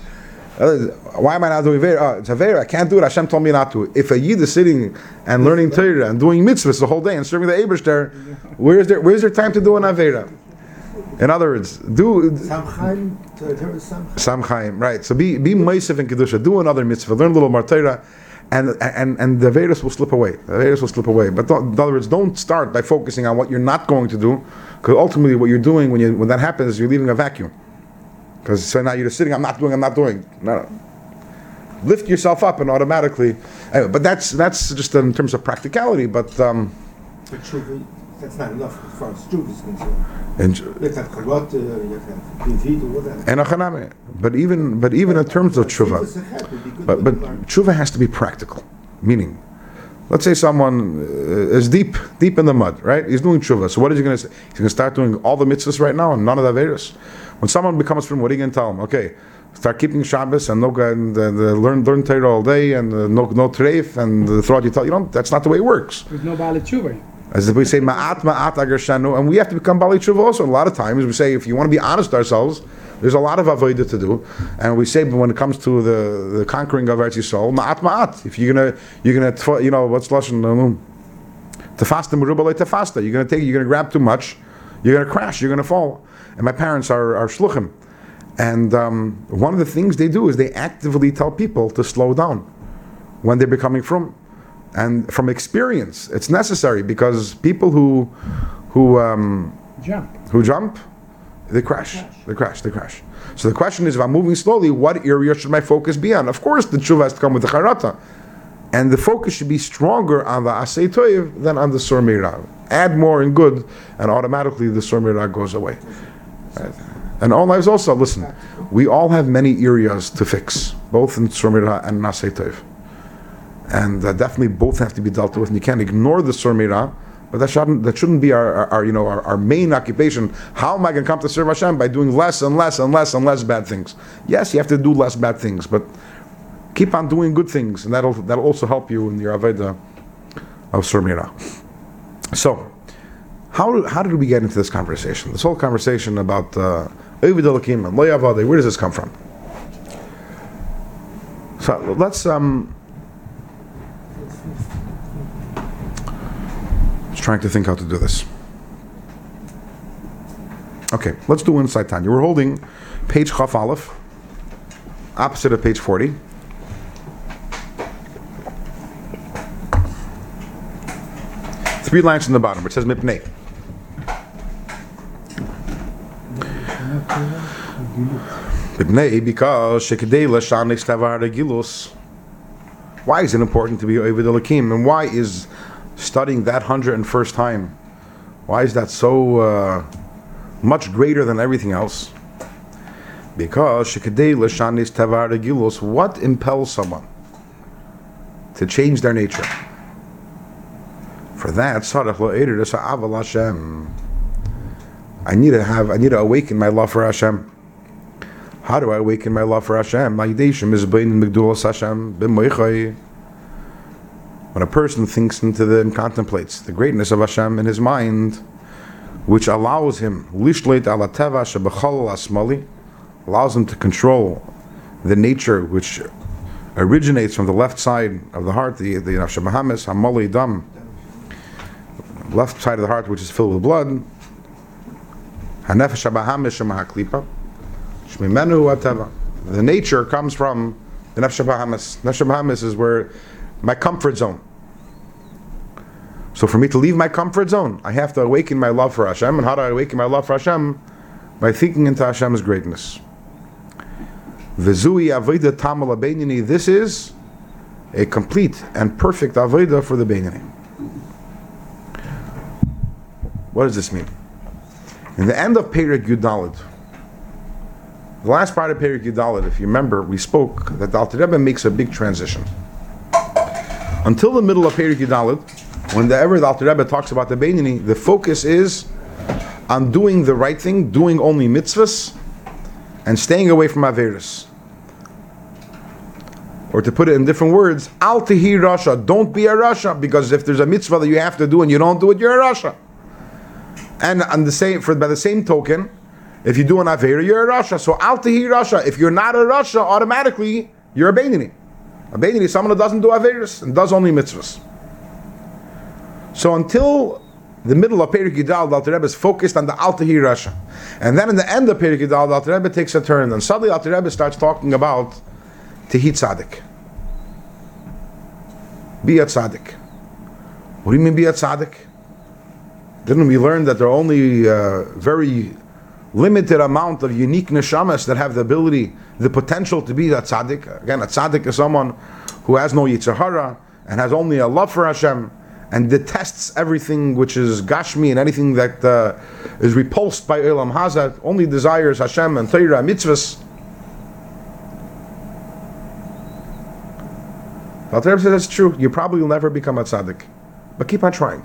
S1: Uh, Why am I not doing Avera? Oh, it's Avera. I can't do it. Hashem told me not to. If a Yid is sitting and learning Torah and doing mitzvahs the whole day and serving the Ebershter, where's there, where's there time to do an Avera? In other words, do
S4: Samchaim, Samchaim.
S1: Right? So be be Meisif in kedusha, do another mitzvah, learn a little more Torah, and and and the Vedas will slip away. The Vedas will slip away. But don't, in other words, don't start by focusing on what you're not going to do, because ultimately, what you're doing when you when that happens, you're leaving a vacuum. Because so now you're just sitting, I'm not doing, I'm not doing. No, no. Lift yourself up and automatically. Anyway, but that's that's just in terms of practicality. But um,
S4: that's not enough as far as tshuva is concerned.
S1: and
S4: You have to have karot, you have to have bivit, or whatever.
S1: and achaname. But even but even in terms of tshuva.
S4: Tshuva would be good
S1: But but tshuva has to be practical, meaning, let's say someone uh, is deep deep in the mud, right? He's doing tshuva. So what is he going to say? He's going to start doing all the mitzvahs right now and none of the averos. When someone becomes from, what are you going to tell him? Okay, start keeping Shabbos and no and, uh, the learn learn Torah all day and uh, no no treif and uh, throughout you tell you know that's not the way it works.
S2: With no Bali Tshuva.
S1: As we say ma'at ma'at agar shanu, and we have to become bali tshuva also. A lot of times we say if you want to be honest ourselves, there's a lot of avodah to do, and we say but when it comes to the, the conquering of Eretz Yisrael, ma'at ma'at. If you're gonna you're gonna you know what's lashon um, tefasta merubale tefasta. You're gonna take you're gonna grab too much, you're gonna crash, you're gonna fall. And my parents are are shluchim, and um, one of the things they do is they actively tell people to slow down when they're becoming from and from experience it's necessary because people who who um,
S2: Jump.
S1: who jump they crash. They crash they crash. So the question is if i'm moving slowly what area should my focus be on? Of course the tshuva has to come with the charata and the focus should be stronger on the asay toiv than on the surmira add more in good and automatically the surmira goes away. Right. and all lives also listen we all have many areas to fix both in surmira and asay toiv and uh, definitely both have to be dealt with. And you can't ignore the surmira, but that shouldn't that shouldn't be our, our, you know our, our main occupation. How am I going to come to serve Hashem by doing less and less and less and less bad things? Yes, you have to do less bad things, but keep on doing good things, and that'll that'll also help you in your aveda of surmira. So, how how did we get into this conversation? This whole conversation about uh, and Lo Yavadeh, Where does this come from? So let's um. Trying to think how to do this. Okay, let's do inside Tanya. We're holding page Chaf Aleph, opposite of page 40. Three lines from the bottom, it says Mipnei. Mipnei, because Shekadei Lashan Gilus. Why is it important to be Ovid Elohim? And why is studying that 101st time, why is that so, uh, much greater than everything else. Because shekadei l'shanis tevar regilos, what impels someone to change their nature? For that, sarach lo eder es ha'aval Hashem. I need to have, I need to awaken my love for Hashem. How do I awaken my love for Hashem? My yideshim is Hashem. When a person thinks into the and contemplates the greatness of Hashem in his mind, which allows him lishlet ala teva shebechol asmali, allows him to control the nature which originates from the left side of the heart, the the nafshe bahamis hamali dam, left side of the heart which is filled with blood. Hanefesh bahamis shemahaklipa, shmimenu ateva. The nature comes from the nefesh bahamis. Nefesh bahamis is where my comfort zone. So for me to leave my comfort zone, I have to awaken my love for Hashem. And how do I awaken my love for Hashem? By thinking into Hashem's greatness. V'zui avodah tamal beinini. This is a complete and perfect avodah for the beinini. What does this mean? In the end of Perik Yudalid, the last part of Perik Yudalid, if you remember, we spoke that the Alter Rebbe makes a big transition. Until the middle of Perik Yudalid, whenever the Alter Rebbe talks about the Beinini, the focus is on doing the right thing, doing only mitzvahs, and staying away from Averis. Or to put it in different words, Al Tehi Rasha, don't be a Rasha, because if there's a mitzvah that you have to do and you don't do it, you're a Rasha. And on the same, for by the same token, if you do an Avera, you're a Rasha. So Al Tehi Rasha, if you're not a Rasha, automatically you're a Beinini. Is someone who doesn't do Averis and does only mitzvahs. So until the middle of Perik Yidal, the Alter Rebbe is focused on the Altahi Rasha. And then in the end of Perik Yidal, the Alter Rebbe takes a turn, and suddenly the Alter Rebbe starts talking about Tehit Tzaddik. Be a Tzaddik. What do you mean be a Tzaddik? Didn't we learn that there are only uh, very limited amount of unique neshamas that have the ability, the potential to be a tzaddik. Again, a tzaddik is someone who has no yitzhara and has only a love for Hashem and detests everything which is gashmi and anything that uh, is repulsed by Elam Hazat, only desires Hashem and Torah mitzvahs. Alter says that's true. You probably will never become a tzaddik, but keep on trying.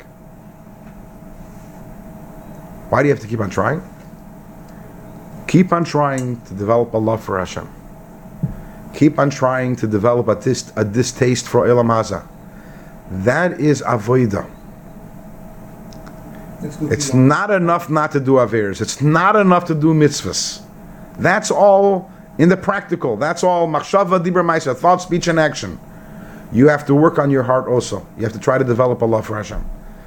S1: Why do you have to keep on trying? Keep on trying to develop a love for Hashem. Keep on trying to develop a, dis- a distaste for Elam Hazah. That is avoida.
S4: Let's
S1: It's not enough not to do averes. It's not enough to do mitzvahs. That's all in the practical. That's all machshava dibra ma'isa, thought, speech, and action. You have to work on your heart also. You have to try to develop a love for Hashem.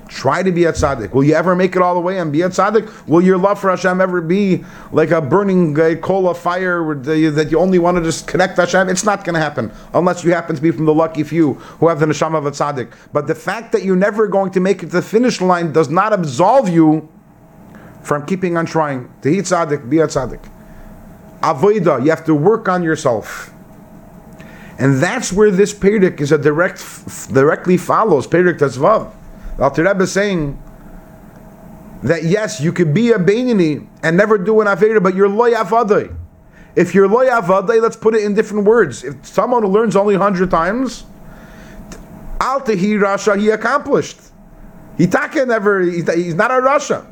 S1: Try to be a tzaddik. Will you ever make it all the way and be a tzaddik? Will your love for Hashem ever be like a burning coal of fire that you only want to just connect to Hashem? It's not going to happen unless you happen to be from the lucky few who have the neshama of a tzaddik. But the fact that you're never going to make it to the finish line does not absolve you from keeping on trying. To eat tzaddik, be a tzaddik. Avoida, you have to work on yourself. And that's where this Perik is a direct, f- directly follows Perik Tazvav. The Alter Rebbe is saying that yes, you could be a Beinini and never do an Aveda, but you're loy avadai. If you're loy avadai, let's put it in different words. If someone learns only 100 times, al tehi Rasha, he accomplished. He taka never, he's not a Rasha.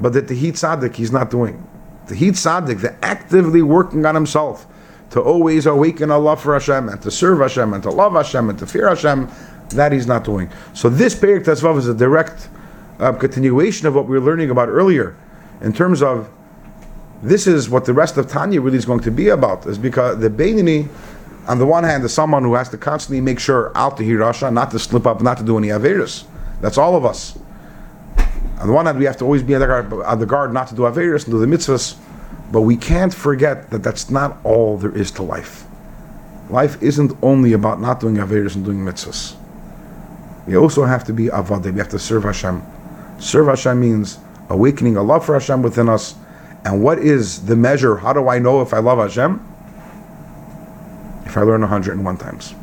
S1: But the Tehit Tzaddik, he's not doing. The Tehit Tzaddik, the actively working on himself to always awaken a love for Hashem and to serve Hashem and to love Hashem and to fear Hashem, that he's not doing. So this Perik Tezvav is a direct uh, continuation of what we were learning about earlier, in terms of this is what the rest of Tanya really is going to be about, is because the Beinini, on the one hand, is someone who has to constantly make sure out to Hirasha, not to slip up, not to do any Averis. That's all of us. On the one hand, we have to always be on the guard, on the guard not to do Averis and do the mitzvahs, but we can't forget that that's not all there is to life. Life isn't only about not doing Averis and doing mitzvahs. We also have to be Avadeh, we have to serve Hashem. Serve Hashem means awakening a love for Hashem within us. And what is the measure? How do I know if I love Hashem? If I learn 101 times.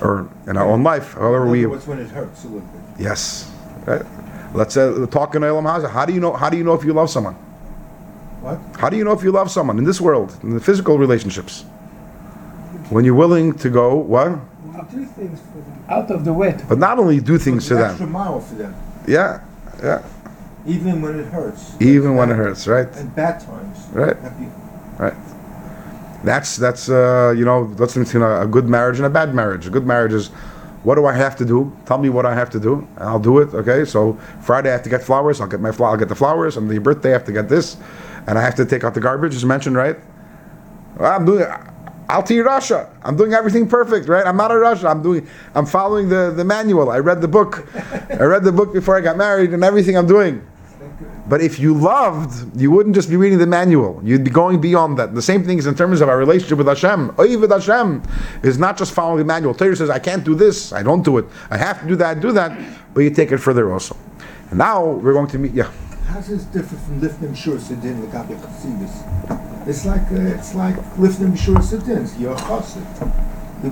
S1: Or in our own life, however we.
S4: What's when it hurts a little bit.
S1: Yes. Right? Let's say talk in Olam Hazeh. How do you know? How do you know if you love someone?
S4: What?
S1: How do you know if you love someone in this world, in the physical relationships? When you're willing to go what?
S2: Do things for them. Out of the way.
S1: But not only do things to them.
S4: Extra mile for them,
S1: Yeah, yeah.
S4: even when it hurts.
S1: Even when it hurts, right?
S4: At bad times.
S1: Right. Right. That's that's uh, you know that's between a, a good marriage and a bad marriage. A good marriage is, what do I have to do? Tell me what I have to do, and I'll do it. Okay, so Friday I have to get flowers. I'll get my flower. I'll get the flowers. On the birthday I have to get this, and I have to take out the garbage, as mentioned, right? Well, I'm doing. I'll to Russia. I'm doing everything perfect, right? I'm not a Russian. I'm doing. I'm following the the manual. I read the book. I read the book before I got married, and everything I'm doing. But if you loved, you wouldn't just be reading the manual. You'd be going beyond that. The same thing is in terms of our relationship with Hashem. Oiv with Hashem is not just following the manual. Torah says, I can't do this, I don't do it. I have to do that, do that. But you take it further also. And now we're going to meet, yeah.
S4: How's this different from lifting shur sidin the gabi chassidus? It's like uh, it's like lifting shur sidin. You're a chassid.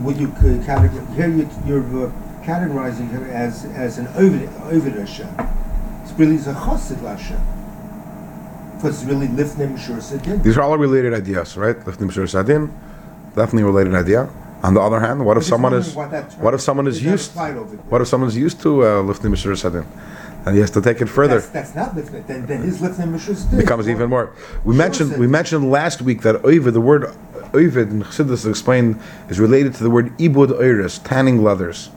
S4: What you categorize here, you, you're uh, categorizing her as as an ovid ovid Hashem. It's really a chassid Hashem. Because it's really lifting shur sidin.
S1: These are all related ideas, right? Lifnim Shur Sadim, definitely related idea. On the other hand, what if someone is,
S4: what that term-
S1: what if someone is used,
S4: over
S1: what if someone is used to uh, Lifnim Shur Sadim? And he has to take it further.
S4: That's, that's not. Then then his lifting sidin
S1: becomes even more. We mentioned we mentioned last week that oivid, the word oivid in Chassidus explained is related to the word ibud oiris, tanning leathers.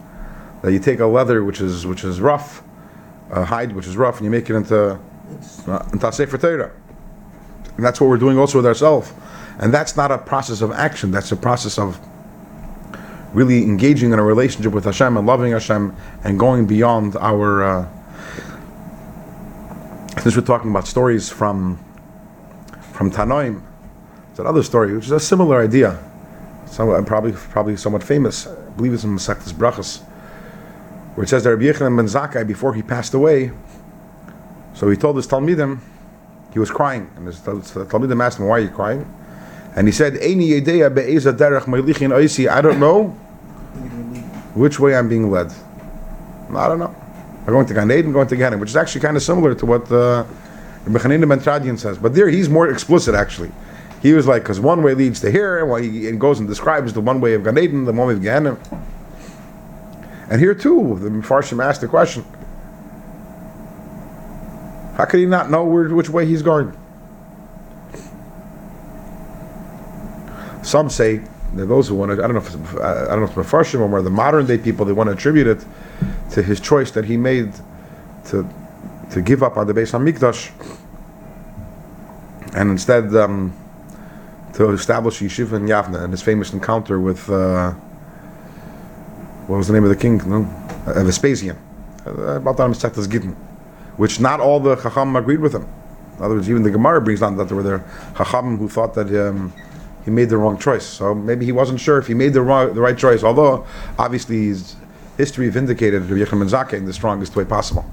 S1: That you take a leather which is which is rough, a hide which is rough, and you make it into uh, into sefer Torah. And that's what we're doing also with ourselves. And that's not a process of action. That's a process of really engaging in a relationship with Hashem and loving Hashem and going beyond our. Uh, since we're talking about stories from from Tanoim, it's another story which is a similar idea. Some, uh, probably probably somewhat famous. I believe it's in Masechtas Brachas, where it says that Rabbi Yochanan ben Zakkai, before he passed away, so he told his Talmidim, he was crying, and his Tal- Talmidim asked him, "Why are you crying?" And he said, "Eini yedeya be'eza derech melichin oisi." I don't know which way I'm being led. I don't know. I'm going to Gan Eden, going to Gehenim, which is actually kind of similar to what uh, Rabbi Chanina ben Teradion says. But there, he's more explicit. Actually, he was like, because one way leads to here, and what he and goes and describes the one way of Gan Eden, the one way of Gehenim. And here too, the Mepharshim asked the question: How could he not know where, which way he's going? Some say those who want to, I don't know if it's, I don't know if Mepharshim or more the modern day people, they want to attribute it to his choice that he made to to give up on the Beis Hamikdash and instead um, to establish yeshiva in Yavne and his famous encounter with uh, what was the name of the king? No, uh, Vespasian. That Masechtas Gittin, which not all the Chacham agreed with him. In other words, even the Gemara brings down that there were there Chacham who thought that um, he made the wrong choice. So maybe he wasn't sure if he made the wrong, the right choice. Although obviously his history vindicated Rabbi Yechon ben in the strongest way possible.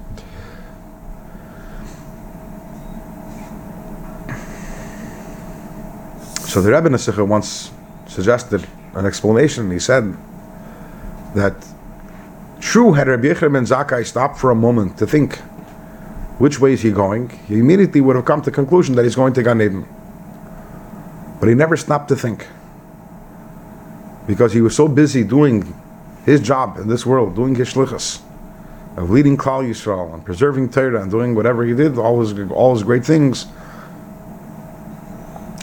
S1: So the Rebbe Nesicha once suggested an explanation. He said that true had Rabbi Yechon ben stopped for a moment to think which way is he going, he immediately would have come to the conclusion that he's going to Gan Eden. But he never stopped to think. Because he was so busy doing his job in this world, doing his shlichus, of leading Klal Yisrael and preserving Torah and doing whatever he did, all his, all his great things,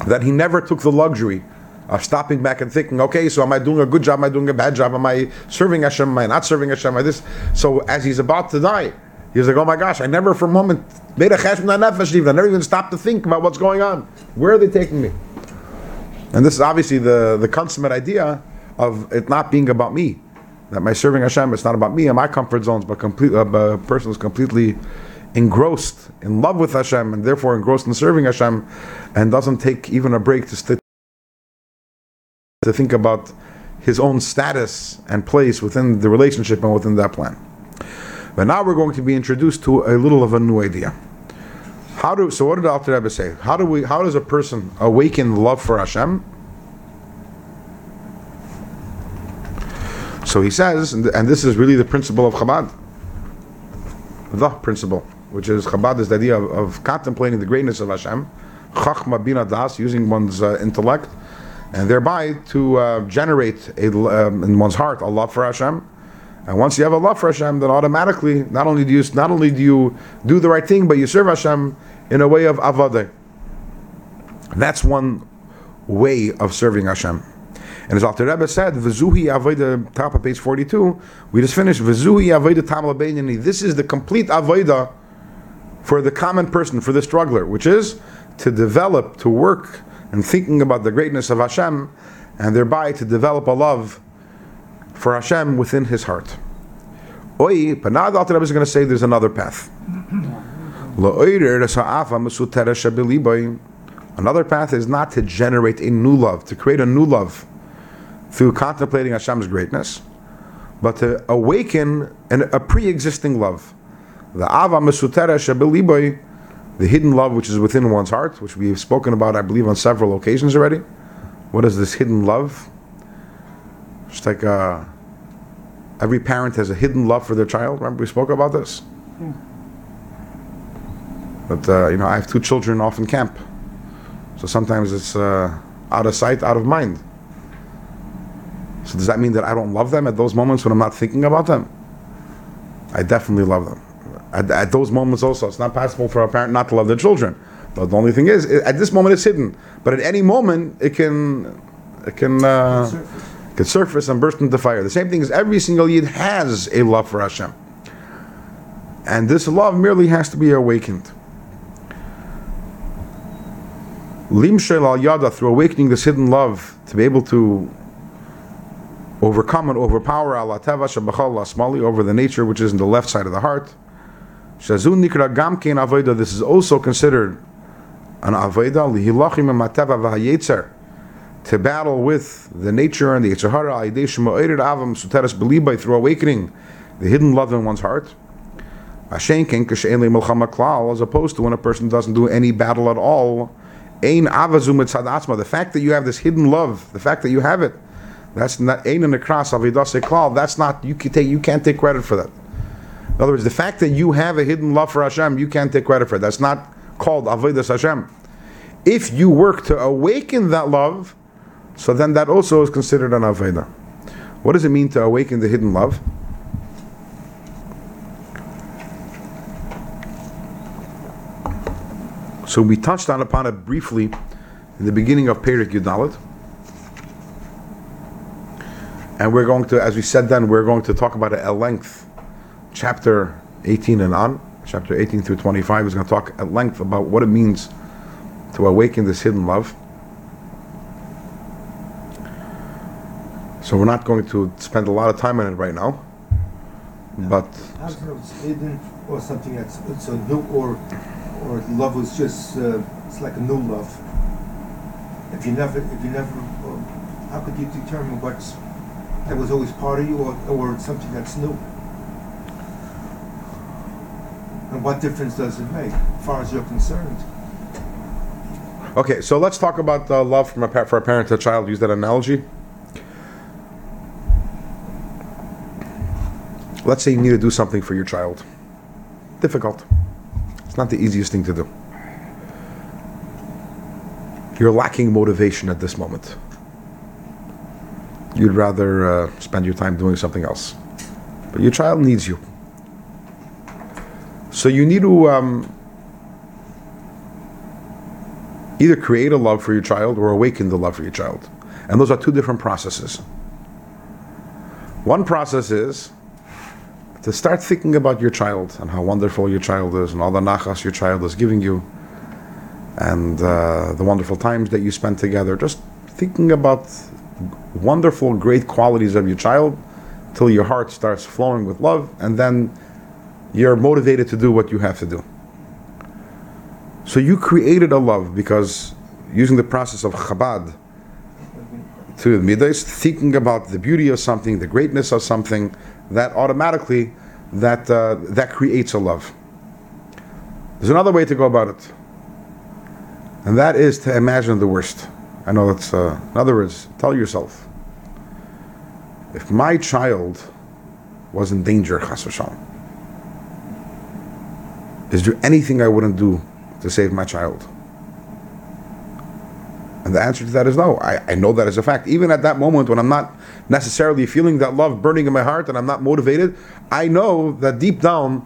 S1: that he never took the luxury of stopping back and thinking, okay, so am I doing a good job? Am I doing a bad job? Am I serving Hashem? Am I not serving Hashem? Am I this? So as he's about to die, he's like, oh my gosh, I never for a moment made a chesed nefesh even. I never even stopped to think about what's going on. Where are they taking me? And this is obviously the, the consummate idea of it not being about me. That my serving Hashem, is not about me and my comfort zones, but complete, uh, a person is completely engrossed in love with Hashem and therefore engrossed in serving Hashem and doesn't take even a break to st- to think about his own status and place within the relationship and within that plan. But now we're going to be introduced to a little of a new idea. How do so? What did Alter Rebbe say? How do we? How does a person awaken love for Hashem? So he says, and this is really the principle of Chabad. The principle. which is Chabad is the idea of, of contemplating the greatness of Hashem, Chachma Bina Das, using one's uh, intellect, and thereby to uh, generate a, um, in one's heart a love for Hashem. And once you have a love for Hashem, then automatically, not only do you not only do you do the right thing, but you serve Hashem in a way of avodah. That's one way of serving Hashem. And as Alter Rebbe said, "V'zuhi avodah." Top of page forty-two, we just finished. "V'zuhi avodah tam lebeinani." This is the complete avodah for the common person, for the struggler, which is to develop, to work, and thinking about the greatness of Hashem, and thereby to develop a love for Hashem within his heart. Oi, but now the Alter Rebbe is going to say there's another path. Another path is not to generate a new love, to create a new love through contemplating Hashem's greatness, but to awaken an, a pre-existing love. The Ava Mesutera Shabiliboy, the hidden love which is within one's heart, which we've spoken about, I believe, on several occasions already. What is this hidden love? It's like uh, every parent has a hidden love for their child. Remember we spoke about this? Yeah. But uh, you know, I have two children off in camp, so sometimes it's uh, out of sight, out of mind. So does that mean that I don't love them at those moments when I'm not thinking about them? I definitely love them. At, at those moments also, it's not possible for a parent not to love their children. But the only thing is, at this moment it's hidden. But at any moment it can, it can, uh, can surface and burst into fire. The same thing is every single yid has a love for Hashem, and this love merely has to be awakened. Limshel al yada through awakening this hidden love to be able to overcome and overpower Allah teva shabachal asmali over the nature which is in the left side of the heart. Shazun nikra gamkein avoda. This is also considered an avoda lihilachim mateva v'hayetzer to battle with the nature and the yitzhara aydei shema'erid avam suteres belibai through awakening the hidden love in one's heart. Ashenken kashein milchama klal, as opposed to when a person doesn't do any battle at all. Ein avazu mitzad The fact that you have this hidden love, the fact that you have it, that's not ein in the cross avidase klal. That's not you can take you can't take credit for that. In other words, the fact that you have a hidden love for Hashem, you can't take credit for it. That's not called avodas Hashem. If you work to awaken that love, so then that also is considered an avodah. What does it mean to awaken the hidden love? So we touched on upon it briefly in the beginning of Perik Yudalit. And we're going to, as we said then, we're going to talk about it at length. Chapter 18 and on, chapter 18 through 25 is going to talk at length about what it means to awaken this hidden love. So we're not going to spend a lot of time on it right now. But
S4: know it's hidden or something that's it's a new or or love was just uh, it's like a new love. If you never if you never uh, how could you determine what's that was always part of you or, or something that's new? And what difference does it make as far as you're concerned?
S1: Okay, so let's talk about uh, love from a pa- for a parent to a child. Use that analogy. Let's say you need to do something for your child. Difficult. It's not the easiest thing to do. You're lacking motivation at this moment. You'd rather uh, spend your time doing something else. But your child needs you. So you need to um, either create a love for your child or awaken the love for your child. And those are two different processes. One process is to start thinking about your child and how wonderful your child is and all the nachas your child is giving you and uh, the wonderful times that you spend together. Just thinking about wonderful, great qualities of your child till your heart starts flowing with love and then you're motivated to do what you have to do. So you created a love because using the process of Chabad to midas, thinking about the beauty of something, the greatness of something, that automatically that uh, that creates a love. There's another way to go about it, and that is to imagine the worst. I know that's uh, in other words, tell yourself, if my child was in danger, chas v'shalom, Is there anything I wouldn't do to save my child? And the answer to that is no. I, I know that as a fact. Even at that moment when I'm not necessarily feeling that love burning in my heart and I'm not motivated, I know that deep down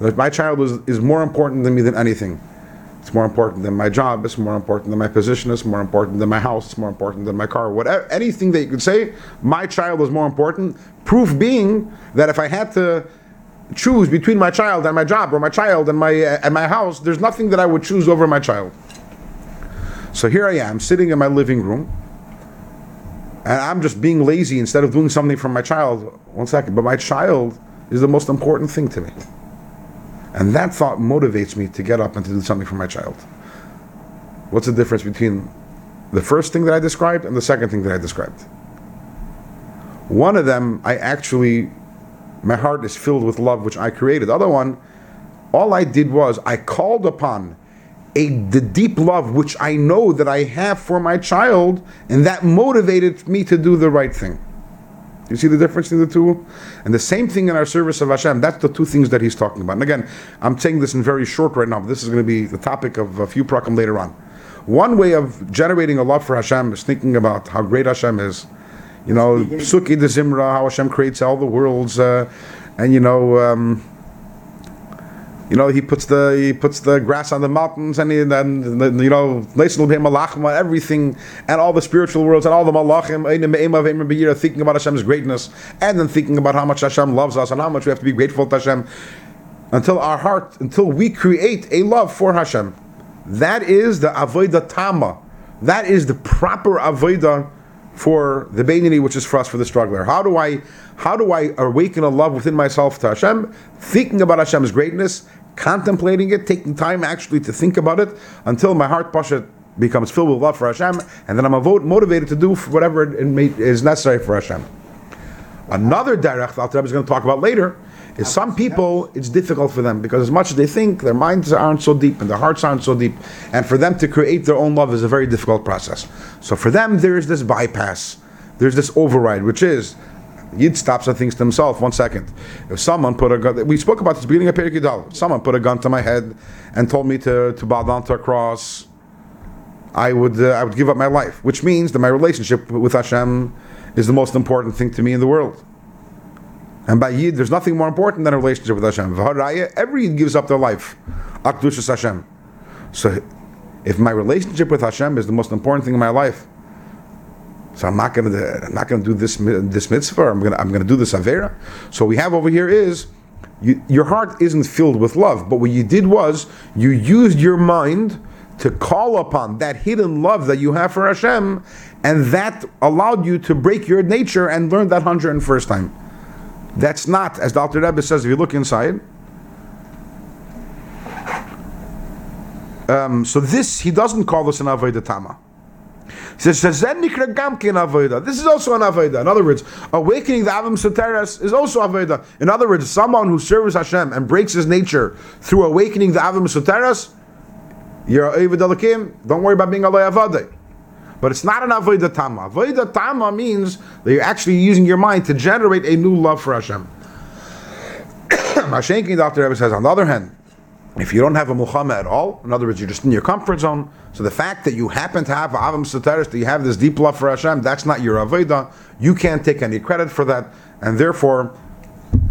S1: that my child is, is more important than me than anything. It's more important than my job. It's more important than my position. It's more important than my house. It's more important than my car. Whatever, anything that you could say, my child is more important. Proof being that if I had to choose between my child and my job, or my child and my and my house, there's nothing that I would choose over my child. So here I am, sitting in my living room, and I'm just being lazy instead of doing something for my child. One second, but my child is the most important thing to me. And that thought motivates me to get up and to do something for my child. What's the difference between the first thing that I described and the second thing that I described? One of them, I actually, my heart is filled with love, which I created. The other one, all I did was I called upon a the deep love which I know that I have for my child, and that motivated me to do the right thing. You see the difference in the two? And the same thing in our service of Hashem. That's the two things that he's talking about. And again, I'm saying this in very short right now, but this is going to be the topic of a few prakim later on. One way of generating a love for Hashem is thinking about how great Hashem is. You know, Suki de Zimra, how Hashem creates all the worlds, uh, and you know, um, you know, he puts the he puts the grass on the mountains, and, then you know, everything, and all the spiritual worlds, and all the malachim, thinking about Hashem's greatness, and then thinking about how much Hashem loves us, and how much we have to be grateful to Hashem, until our heart, until we create a love for Hashem. That is the avodah tama. That is the proper avodah for the Beinani, which is for us for the struggler. How do I how do I awaken a love within myself to Hashem? Thinking about Hashem's greatness, contemplating it, taking time actually to think about it until my heart pasha becomes filled with love for Hashem, and then I'm motivated to do whatever is necessary for Hashem. Another derech that Rebbe is going to talk about later is some people it's difficult for them because as much as they think their minds aren't so deep and their hearts aren't so deep, and for them to create their own love is a very difficult process. So for them there is this bypass, there's this override, which is Yid stops and thinks to himself, one second, if someone put a gun, we spoke about this beginning of Perik Yudal, someone put a gun to my head and told me to, to bow down to a cross, I would, uh, I would give up my life, which means that my relationship with Hashem is the most important thing to me in the world. And by Yid, there's nothing more important than a relationship with Hashem. Every Yid gives up their life. Akdushas Hashem. So if my relationship with Hashem is the most important thing in my life, so I'm not going to I'm not going to do this this mitzvah. I'm going to I'm going to do this avera. So what we have over here is you, your heart isn't filled with love, but what you did was you used your mind to call upon that hidden love that you have for Hashem, and that allowed you to break your nature and learn that hundred and first time. That's not, as Dr. Rebbe says, if you look inside. Um, so this, he doesn't call this an Avodah Tama. Says, This is also an Avodah. In other words, awakening the Avim Soteres is also Avodah. In other words, someone who serves Hashem and breaks his nature through awakening the Avim Soteres, you're Alakim, don't worry about being Allah Avodah. But it's not an Avodah Tama. Avodah Tama means that you're actually using your mind to generate a new love for Hashem. *coughs* Mashenki, Dr. Rebbe says, on the other hand, if you don't have a milchama at all, in other words, you're just in your comfort zone, so the fact that you happen to have Avim Soteris, that you have this deep love for Hashem, that's not your Avodah. You can't take any credit for that, and therefore,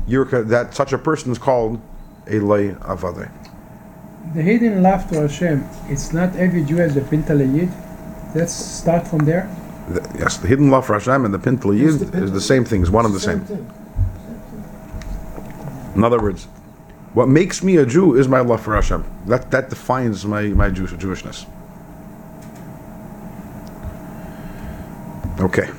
S1: you're, that such a person is called a lay Avodah.
S2: The hidden love to Hashem, it's not every Jew has a Pintal Yid. Let's start from there.
S1: The, yes, the hidden love for Hashem and the Pintal Yid is the same thing, is one and the same.
S4: Thing.
S1: In other words, what makes me a Jew is my love for Hashem. That that defines my my Jewish Jewishness. Okay.